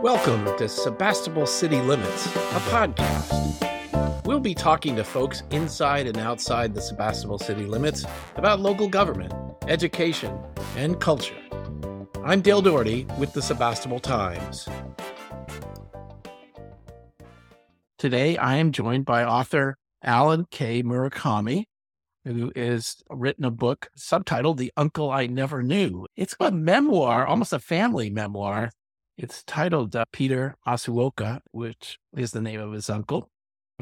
Welcome to Sebastopol City Limits, a podcast. We'll be talking to folks inside and outside the Sebastopol city limits about local government, education, and culture. I'm Dale Dougherty with the Sebastopol Times. Today, I am joined by author Alan K. Murakami, who has written a book subtitled The Uncle I Never Knew. It's a memoir, almost a family memoir. It's titled uh, Peter Masuoka, which is the name of his uncle.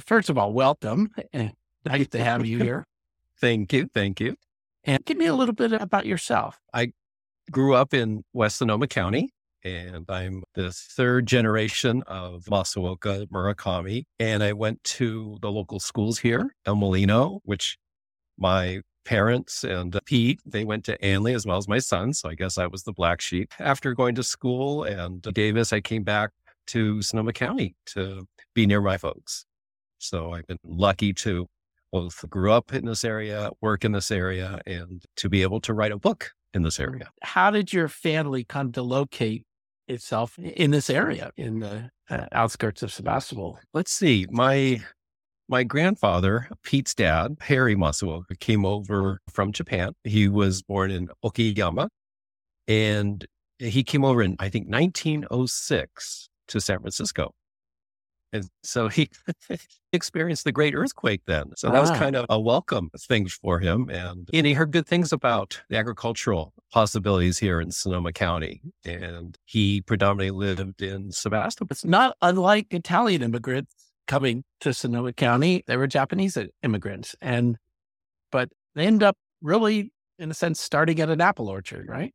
First of all, welcome. Nice to have you here. thank you. Thank you. And give me a little bit about yourself. I grew up in West Sonoma County and I'm the third generation of Masuoka Murakami. And I went to the local schools here, El Molino, which my parents and uh, Pete, they went to Analy as well as my son. So I guess I was the black sheep. After going to school and uh, Davis, I came back to Sonoma County to be near my folks. So I've been lucky to both grew up in this area, work in this area, and to be able to write a book in this mm. area. How did your family come to locate itself in this area in the uh, outskirts of Sebastopol? Let's see. My my grandfather, Pete's dad, Harry Masuoka, came over from Japan. He was born in Okayama and he came over in, I think, 1906 to San Francisco. And so he experienced the great earthquake then. So that was Ah. kind of a welcome thing for him. And, and he heard good things about the agricultural possibilities here in Sonoma County. And he predominantly lived in Sebastopol. It's not unlike Italian immigrants coming to Sonoma County. They were Japanese immigrants, and but they end up really, in a sense, starting at an apple orchard, right?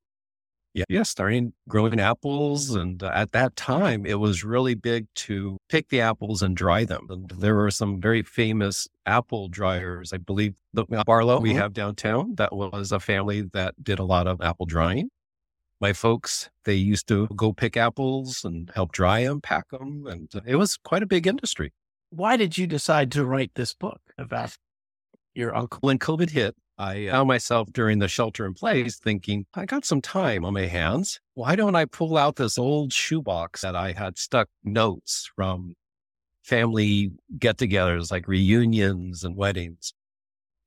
Yeah, yeah, starting growing apples. And uh, at that time, it was really big to pick the apples and dry them. And there were some very famous apple dryers. I believe the Barlow we Mhm. have downtown, that was a family that did a lot of apple drying. My folks, they used to go pick apples and help dry them, pack them. And uh, it was quite a big industry. Why did you decide to write this book about your uncle? When COVID hit, I found myself during the shelter in place thinking, I got some time on my hands. Why don't I pull out this old shoebox that I had stuck notes from family get togethers, like reunions and weddings?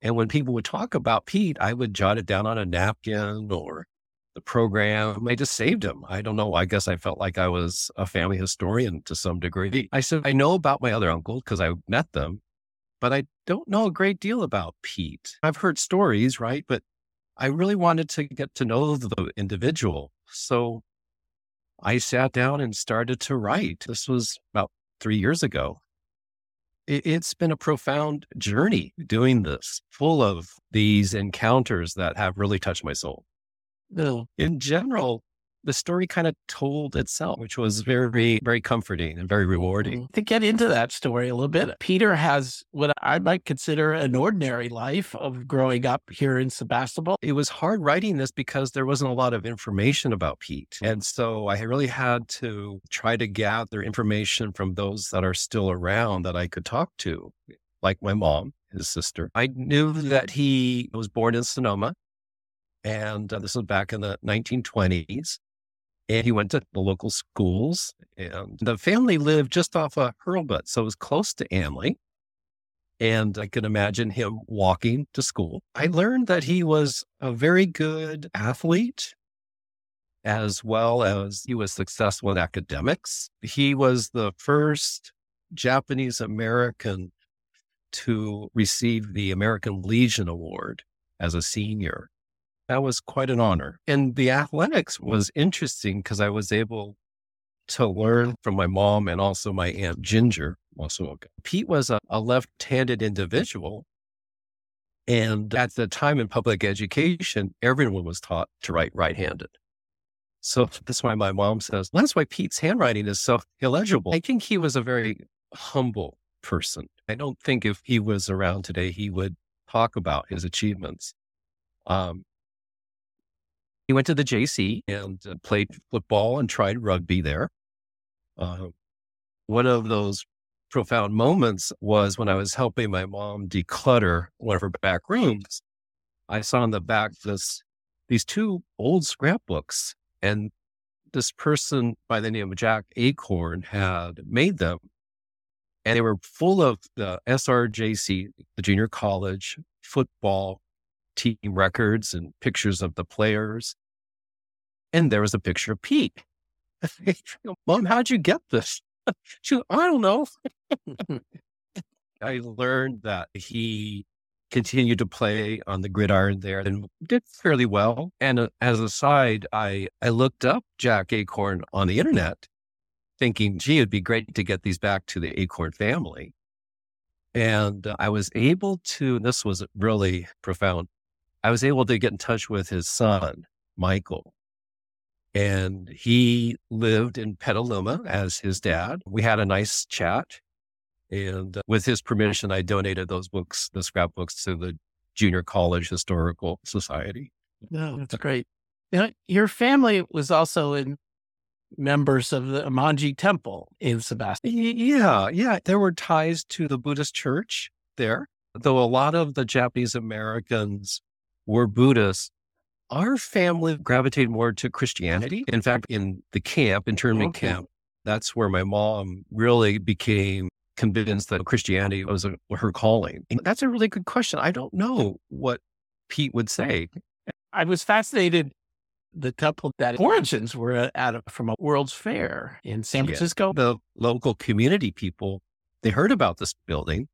And when people would talk about Pete, I would jot it down on a napkin or the program. I just saved him. I don't know. I guess I felt like I was a family historian to some degree. I said, I know about my other uncle because I met them, but I don't know a great deal about Pete. I've heard stories, right? But I really wanted to get to know the individual. So I sat down and started to write. This was about three years ago. It- It's been a profound journey doing this, full of these encounters that have really touched my soul. No. In general, the story kind of told itself, which was very, very comforting and very rewarding. Mm-hmm. To get into that story a little bit, Peter has what I might consider an ordinary life of growing up here in Sebastopol. It was hard writing this because there wasn't a lot of information about Pete. And so I really had to try to gather information from those that are still around that I could talk to, like my mom, his sister. I knew that he was born in Sonoma, and uh, this was back in the 1920s. And he went to the local schools, and the family lived just off of Hurlbut, so it was close to Analy and I can imagine him walking to school. I learned that he was a very good athlete as well as he was successful in academics. He was the first Japanese American to receive the American Legion Award as a senior. That was quite an honor. And the athletics was interesting because I was able to learn from my mom and also my aunt Ginger Masuoka. Pete was a, a left-handed individual. And at the time in public education, everyone was taught to write right-handed. So that's why my mom says, that's why Pete's handwriting is so illegible. I think he was a very humble person. I don't think if he was around today, he would talk about his achievements. Um, he went to the JC and uh, played football and tried rugby there. Uh, one of those profound moments was when I was helping my mom declutter one of her back rooms. I saw in the back this these two old scrapbooks, and this person by the name of Jack Acorn had made them. And they were full of the SRJC, the junior college football team records and pictures of the players. And there was a picture of Pete. Mom, how'd you get this? She, I don't know. I learned that he continued to play on the gridiron there and did fairly well. And uh, as a side, I, I looked up Jack Acorn on the internet thinking, gee, it'd be great to get these back to the Acorn family. And uh, I was able to, this was really profound. I was able to get in touch with his son, Michael. And he lived in Petaluma as his dad. We had a nice chat. And uh, with his permission, I donated those books, the scrapbooks, to the Junior College Historical Society. No, that's great. You know, your family was also in members of the Enmanji Temple in Sebastopol. Yeah, yeah. There were ties to the Buddhist church there, though a lot of the Japanese Americans were Buddhists. Our family gravitated more to Christianity. In fact, in the camp, internment okay. camp, that's where my mom really became convinced that Christianity was a, her calling? That's a really good question. I don't know what Pete would say. I was fascinated. The couple that origins were uh, at from a World's Fair in San Francisco. Yeah. The local community people they heard about this building,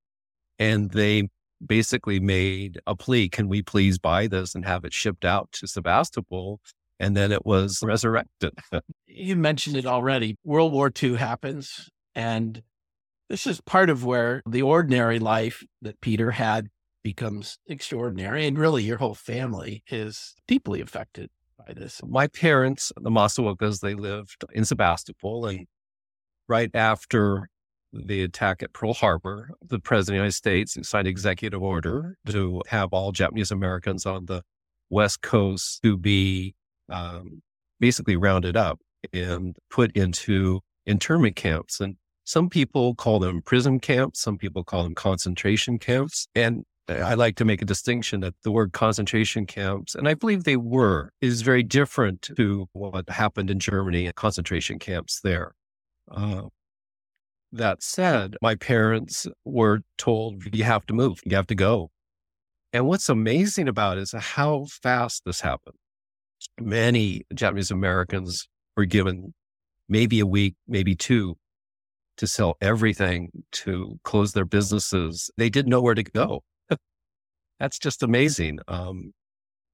and they basically made a plea: Can we please buy this and have it shipped out to Sebastopol? And then it was resurrected. you mentioned it already. World War II happens, and this is part of where the ordinary life that Peter had becomes extraordinary. And really, your whole family is deeply affected by this. My parents, the Masuokas, they lived in Sebastopol. And right after the attack at Pearl Harbor, the President of the United States signed executive order to have all Japanese Americans on the West Coast to be um, basically rounded up and put into internment camps. And some people call them prison camps. Some people call them concentration camps. And I like to make a distinction that the word concentration camps, and I believe they were, is very different to what happened in Germany and concentration camps there. Uh, that said, my parents were told, you have to move, you have to go. And what's amazing about it is how fast this happened. Many Japanese Americans were given maybe a week, maybe two to sell everything, to close their businesses. They didn't know where to go. That's just amazing. Um,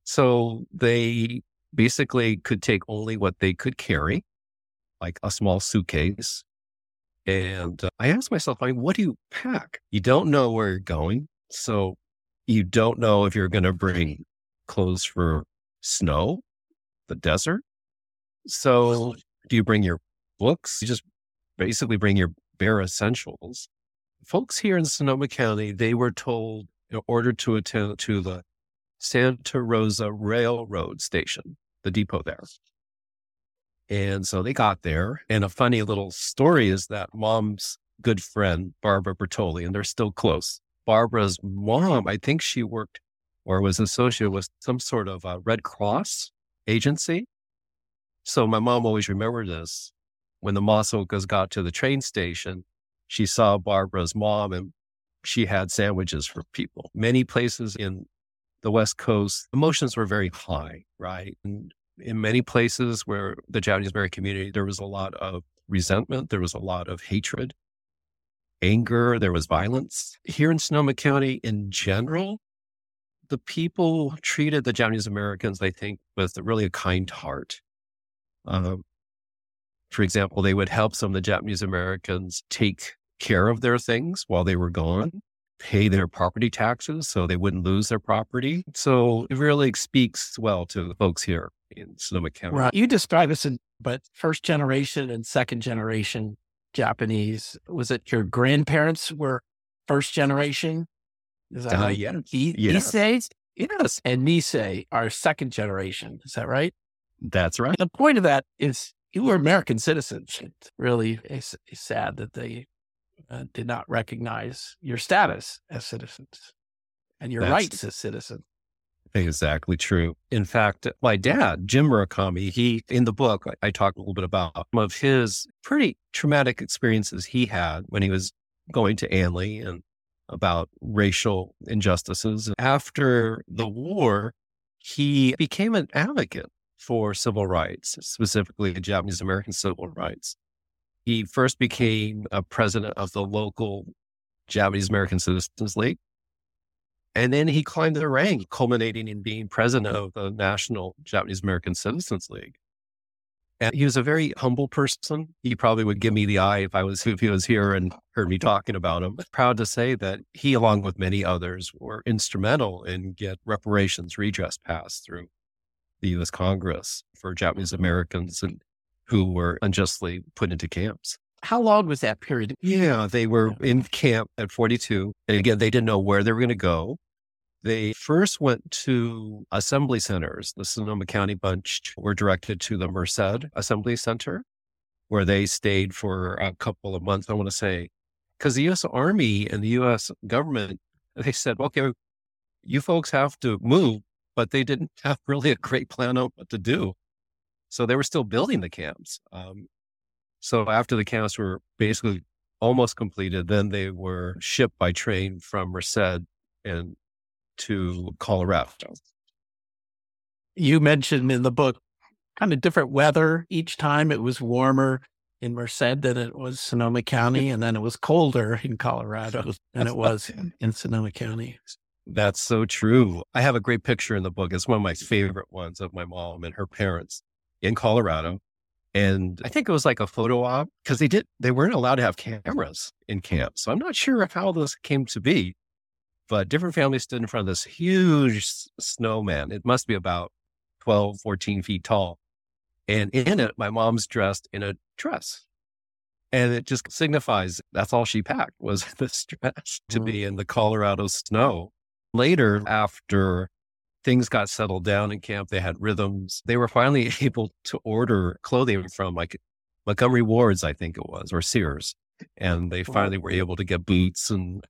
so they basically could take only what they could carry, like a small suitcase. And uh, I asked myself, I mean, what do you pack? You don't know where you're going. So you don't know if you're going to bring clothes for snow, the desert. So do you bring your books? You just basically bring your bare essentials. Folks here in Sonoma County, they were told in order to attend to the Santa Rosa Railroad Station, the depot there. And so they got there. And a funny little story is that mom's good friend, Barbara Bertoli, and they're still close. Barbara's mom, I think she worked or was associated with some sort of a Red Cross agency. So my mom always remembered this when the Masuokas got to the train station, she saw Barbara's mom and she had sandwiches for people. Many places in the West Coast, emotions were very high, right? And in many places where the Japanese American community, there was a lot of resentment, there was a lot of hatred, anger, there was violence. Here in Sonoma County, in general, the people treated the Japanese Americans, I think, with really a kind heart. Um, for example, they would help some of the Japanese Americans take care of their things while they were gone, pay their property taxes so they wouldn't lose their property. So it really speaks well to the folks here in Sonoma County. Right. You describe us in, but first generation and second generation Japanese. Was it your grandparents were first generation? Is that uh, right? Yeah. E- yes. Issei's? Yes. And Nisei are second generation. Is that right? That's right. The point of that is you were American citizens. It's really it's sad that they uh, did not recognize your status as citizens and your That's, rights as citizens. Exactly true. In fact, my dad, Jim Murakami, he, in the book, I, I talk a little bit about some of his pretty traumatic experiences he had when he was going to Analy and about racial injustices. After the war, he became an advocate for civil rights, specifically Japanese American civil rights. He first became a president of the local Japanese American Citizens League. And then he climbed the rank, culminating in being president of the National Japanese American Citizens League. And he was a very humble person. He probably would give me the eye if I was if he was here and heard me talking about him. Proud to say that he, along with many others, were instrumental in get reparations redress passed through the U.S. Congress for Japanese Americans and who were unjustly put into camps. How long was that period? Yeah, they were in camp at 42. And again, they didn't know where they were going to go. They first went to assembly centers. The Sonoma County bunch were directed to the Merced Assembly Center, where they stayed for a couple of months, I want to say, because the U.S. Army and the U.S. government, they said, okay, you folks have to move, but they didn't have really a great plan on what to do. So they were still building the camps. Um, so after the camps were basically almost completed, then they were shipped by train from Merced and to Colorado. You mentioned in the book kind of different weather each time. It was warmer in Merced than it was Sonoma County, and then it was colder in Colorado than it was in Sonoma County. That's so true. I have a great picture in the book. It's one of my favorite ones of my mom and her parents in Colorado. And I think it was like a photo op because they did, they weren't allowed to have cameras in camp. So I'm not sure how this came to be, but different families stood in front of this huge snowman. It must be about 12, 14 feet tall. And in it, my mom's dressed in a dress. And it just signifies that's all she packed was this dress to mm-hmm. be in the Colorado snow. Later, after things got settled down in camp, they had rhythms. They were finally able to order clothing from like Montgomery Ward's, I think it was, or Sears. And they finally were able to get boots and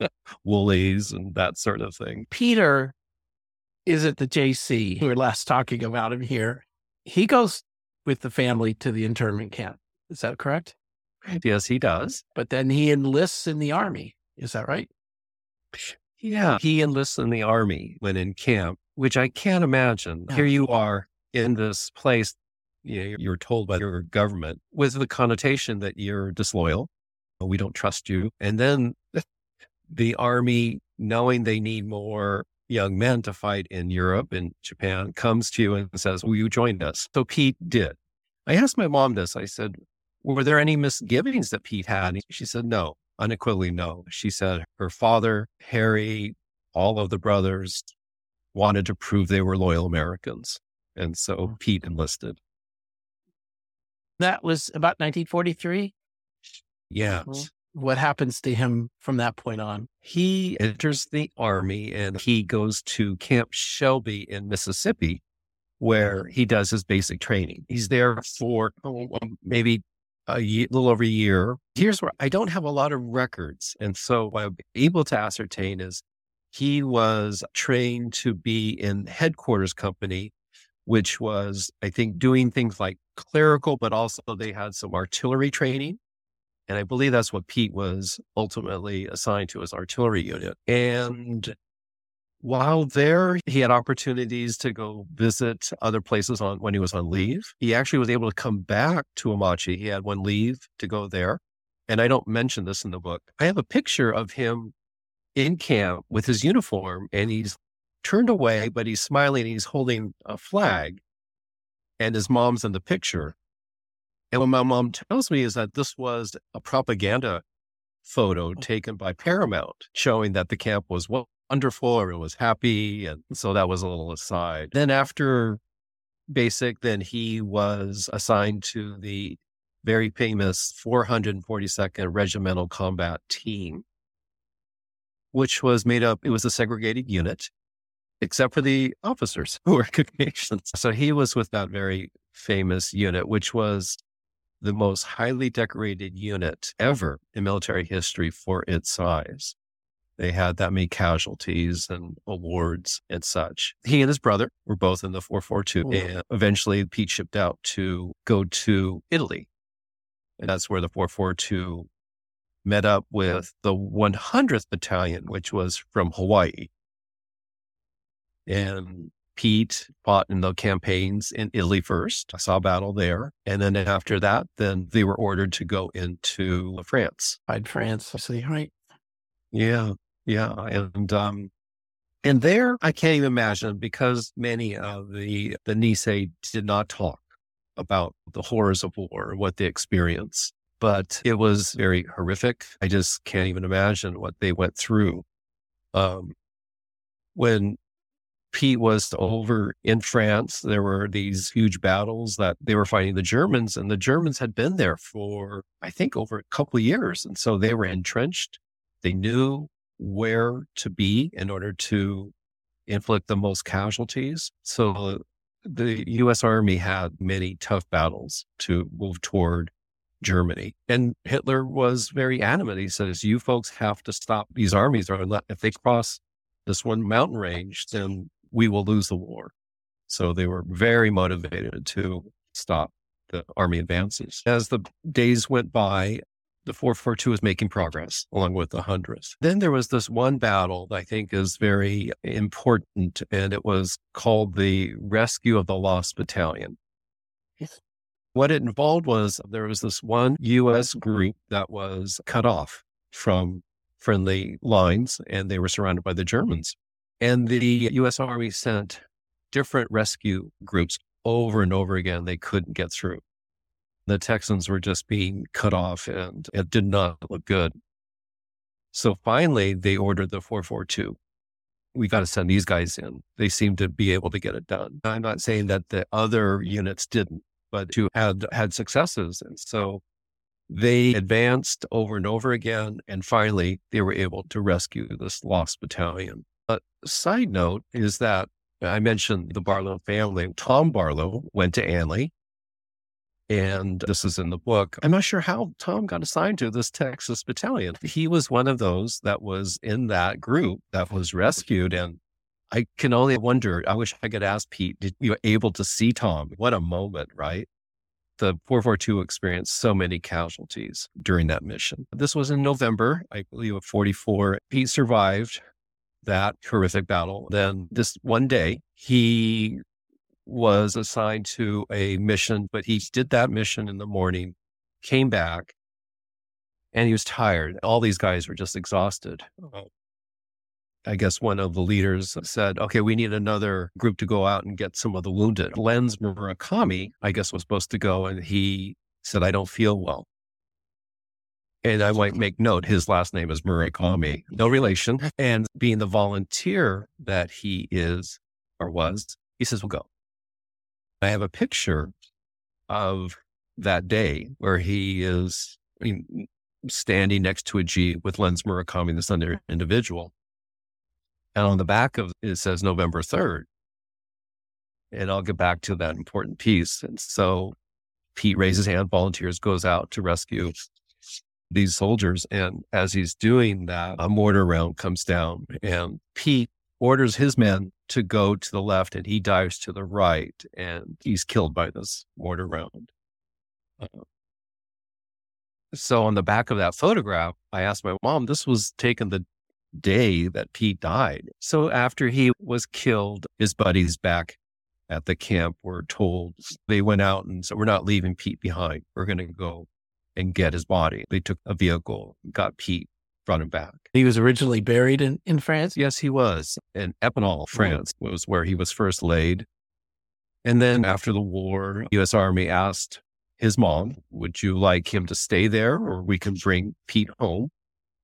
woolies and that sort of thing. Peter is at the JC. We were last talking about him here. He goes with the family to the internment camp. Is that correct? Yes, he does. But then he enlists in the army. Is that right? Yeah. He enlists in the army when in camp, which I can't imagine. Yeah. Here you are in this place, you know, you're told by your government with the connotation that you're disloyal. We don't trust you. And then the army, knowing they need more young men to fight in Europe and Japan, comes to you and says, Will you join us? So Pete did. I asked my mom this. I said, Were there any misgivings that Pete had? She said, No, unequivocally no. She said her father, Harry, all of the brothers wanted to prove they were loyal Americans. And so mm. Pete enlisted. That was about 1943? Yeah. What happens to him from that point on? He enters the army and he goes to Camp Shelby in Mississippi, where he does his basic training. He's there for oh, um, maybe a year, little over a year. Here's where I don't have a lot of records. And so what I'm able to ascertain is he was trained to be in headquarters company, which was, I think, doing things like clerical, but also they had some artillery training. And I believe that's what Pete was ultimately assigned to his artillery unit. And while there, he had opportunities to go visit other places on when he was on leave. He actually was able to come back to Amache. He had one leave to go there. And I don't mention this in the book. I have a picture of him in camp with his uniform and he's turned away, but he's smiling and he's holding a flag. And his mom's in the picture. And what my mom tells me is that this was a propaganda photo oh. taken by Paramount showing that the camp was wonderful, everyone was happy. And so that was a little aside. Then after basic, then he was assigned to the very famous 442nd Regimental Combat Team, which was made up, it was a segregated unit, except for the officers who were Caucasians. So he was with that very famous unit, which was the most highly decorated unit ever in military history for its size. They had that many casualties and awards and such. He and his brother were both in the 442. Oh. And eventually Pete shipped out to go to Italy. And that's where the 442 met up with the 100th Battalion, which was from Hawaii. And Pete fought in the campaigns in Italy first. I saw a battle there. And then after that, then they were ordered to go into France. Fight France. I see, right. Yeah. Yeah. And, um, and there I can't even imagine because many of the, the Nisei did not talk about the horrors of war, what they experienced, but it was very horrific. I just can't even imagine what they went through. Um, when Pete was over in France, there were these huge battles that they were fighting the Germans, and the Germans had been there for, I think, over a couple of years. And so they were entrenched. They knew where to be in order to inflict the most casualties. So the US Army had many tough battles to move toward Germany. And Hitler was very adamant. He says, You folks have to stop these armies, or if they cross this one mountain range, then we will lose the war. So they were very motivated to stop the army advances. As the days went by, the 442 was making progress along with the 100th. Then there was this one battle that I think is very important, and it was called the Rescue of the Lost Battalion. Yes. What it involved was there was this one U.S. group that was cut off from friendly lines, and they were surrounded by the Germans. And the U.S. Army sent different rescue groups over and over again. They couldn't get through. The Texans were just being cut off and it did not look good. So finally, they ordered the 442. We got to send these guys in. They seem to be able to get it done. I'm not saying that the other units didn't, but two had had successes. And so they advanced over and over again. And finally, they were able to rescue this lost battalion. A side note is that I mentioned the Barlow family. Tom Barlow went to Analy. And this is in the book. I'm not sure how Tom got assigned to this Texas battalion. He was one of those that was in that group that was rescued. And I can only wonder, I wish I could ask Pete, did you able to see Tom? What a moment, right? The 442 experienced so many casualties during that mission. This was in November, I believe, of 44. Pete survived that horrific battle. Then this one day, he was assigned to a mission, but he did that mission in the morning, came back, and he was tired. All these guys were just exhausted. Oh. I guess one of the leaders said, okay, we need another group to go out and get some of the wounded. Lenz Murakami, I guess, was supposed to go, and he said, I don't feel well. And I might make note, his last name is Murakami, no relation. And being the volunteer that he is or was, he says, we'll go. I have a picture of that day where he is I mean, standing next to a Jeep with Lenz Murakami, this other mm-hmm. individual. And on the back of it says November 3rd. And I'll get back to that important piece. And so Pete raises hand, volunteers, goes out to rescue these soldiers. And as he's doing that, a mortar round comes down and Pete orders his men to go to the left and he dives to the right and he's killed by this mortar round. Uh, so on the back of that photograph, I asked my mom, this was taken the day that Pete died. So after he was killed, his buddies back at the camp were told they went out and said, we're not leaving Pete behind. We're going to go and get his body. They took a vehicle, got Pete, brought him back. He was originally buried in, in France. Yes, he was. In Epinal, hmm. France was where he was first laid. And then after the war, U.S. Army asked his mom, would you like him to stay there or we can bring Pete home?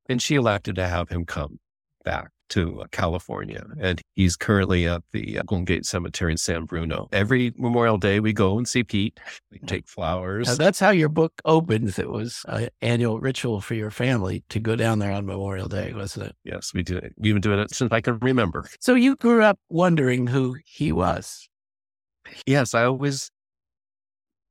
And she elected to have him come back to uh, California. And he's currently at the uh, Golden Gate Cemetery in San Bruno. Every Memorial Day, we go and see Pete. We take flowers. Now, that's how your book opens. It was an annual ritual for your family to go down there on Memorial Day, wasn't it? yes, we do it. We've been doing it since I can remember. So you grew up wondering who he was. Yes, I always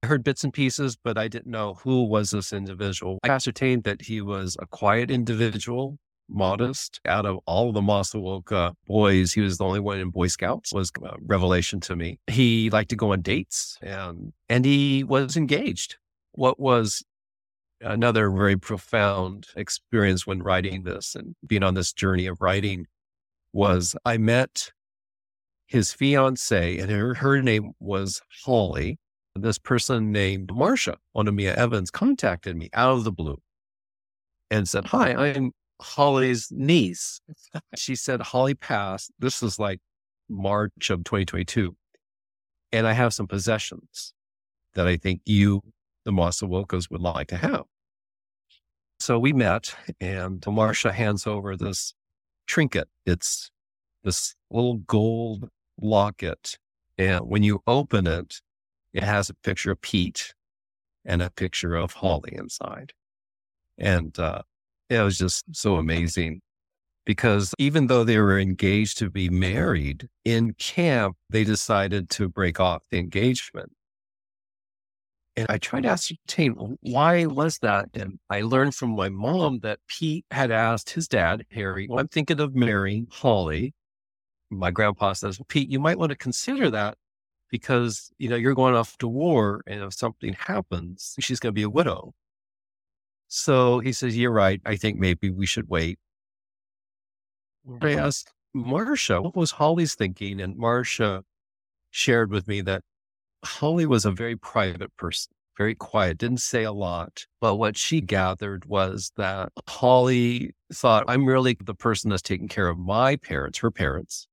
heard bits and pieces, but I didn't know who was this individual. I ascertained that he was a quiet individual, modest. Out of all the Masuoka boys, he was the only one in Boy Scouts. Was a revelation to me. He liked to go on dates, and and he was engaged. What was another very profound experience when writing this and being on this journey of writing was I met his fiance, and her, her name was Holly. This person named Marsha, Onomia Evans, contacted me out of the blue and said, Hi, I'm Holly's niece. she said, Holly passed. This was like March of 2022. And I have some possessions that I think you, the Masuokas, would like to have. So we met, and Marsha hands over this trinket. It's this little gold locket. And when you open it, it has a picture of Pete and a picture of Holly inside. And uh, it was just so amazing because even though they were engaged to be married in camp, they decided to break off the engagement. And I tried to ascertain why was that? And I learned from my mom that Pete had asked his dad, Harry, well, I'm thinking of marrying Holly. My grandpa says, Pete, you might want to consider that because, you know, you're going off to war. And if something happens, she's going to be a widow. So he says, You're right. I think maybe we should wait. I mm-hmm. asked Marsha, what was Holly's thinking? And Marsha shared with me that Holly was a very private person, very quiet, didn't say a lot. But what she gathered was that Holly thought, I'm really the person that's taking care of my parents, her parents.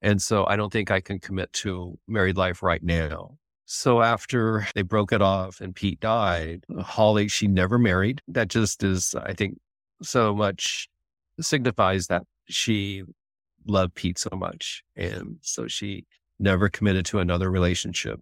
And so I don't think I can commit to married life right now. So after they broke it off and Pete died, Holly, she never married. That just is, I think, so much signifies that she loved Pete so much. And so she never committed to another relationship.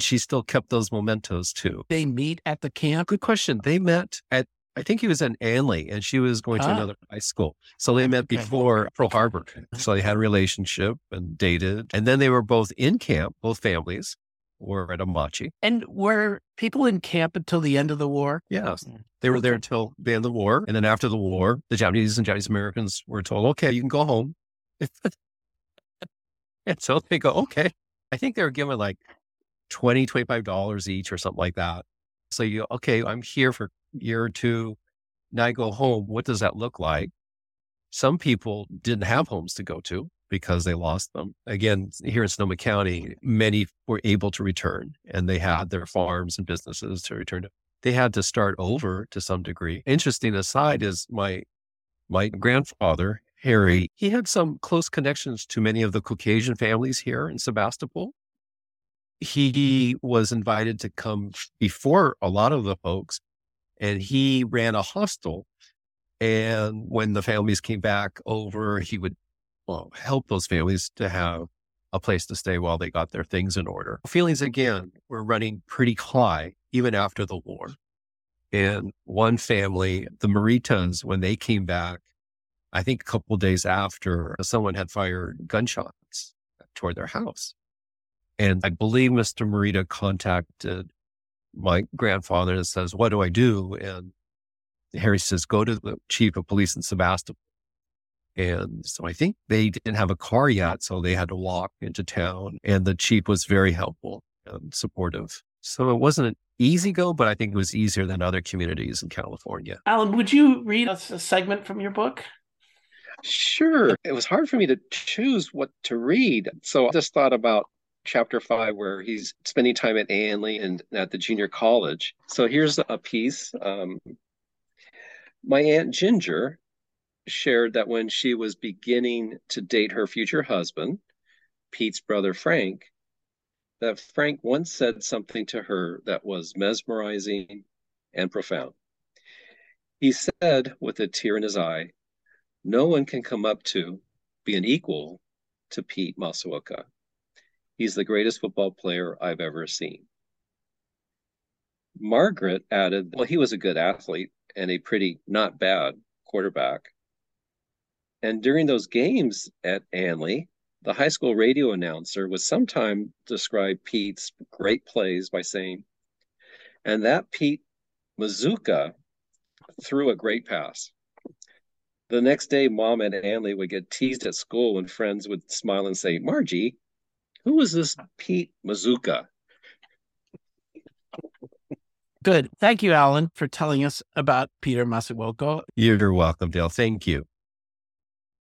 She still kept those mementos too. They meet at the camp? Good question. They met at, I think he was in Analy and she was going to ah. another high school. So they met before Pearl Harbor. So they had a relationship and dated. And then they were both in camp, both families were at Amache. And were people in camp until the end of the war? Yes. Mm. They were there until the end of the war. And then after the war, the Japanese and Japanese Americans were told, okay, you can go home. and so they go, okay. I think they were given like 20 $25 each or something like that. So you, okay, I'm here for a year or two. Now I go home. What does that look like? Some people didn't have homes to go to because they lost them. Again, here in Sonoma County, many were able to return and they had their farms and businesses to return to. They had to start over to some degree. Interesting aside is my my grandfather, Harry, he had some close connections to many of the Caucasian families here in Sebastopol. He was invited to come before a lot of the folks, and he ran a hostel. And when the families came back over, he would well, help those families to have a place to stay while they got their things in order. Feelings again were running pretty high even after the war. And one family, the Maritas, when they came back, I think a couple days after, someone had fired gunshots toward their house. And I believe Mr. Marita contacted my grandfather and says, What do I do? And Harry says, Go to the chief of police in Sebastopol and so I think they didn't have a car yet. So they had to walk into town and the chief was very helpful and supportive. So it wasn't an easy go, but I think it was easier than other communities in California. Alan, would you read us a, segment from your book? Sure. It was hard for me to choose what to read. So I just thought about chapter five, where he's spending time at Analy and at the junior college. So here's a piece. Um, my Aunt Ginger shared that when she was beginning to date her future husband, Pete's brother Frank, that Frank once said something to her that was mesmerizing and profound. He said, with a tear in his eye, No one can come up to, be an equal to Pete Masuoka. He's the greatest football player I've ever seen. Margaret added, Well, he was a good athlete and a pretty not bad quarterback. And during those games at Analy, the high school radio announcer would sometimes describe Pete's great plays by saying, and that Pete Mazuka threw a great pass. The next day, Mom and Anley would get teased at school when friends would smile and say, Margie, who is this Pete Mazuka? Good. Thank you, Alan, for telling us about Peter Masuoka. You're welcome, Dale. Thank you.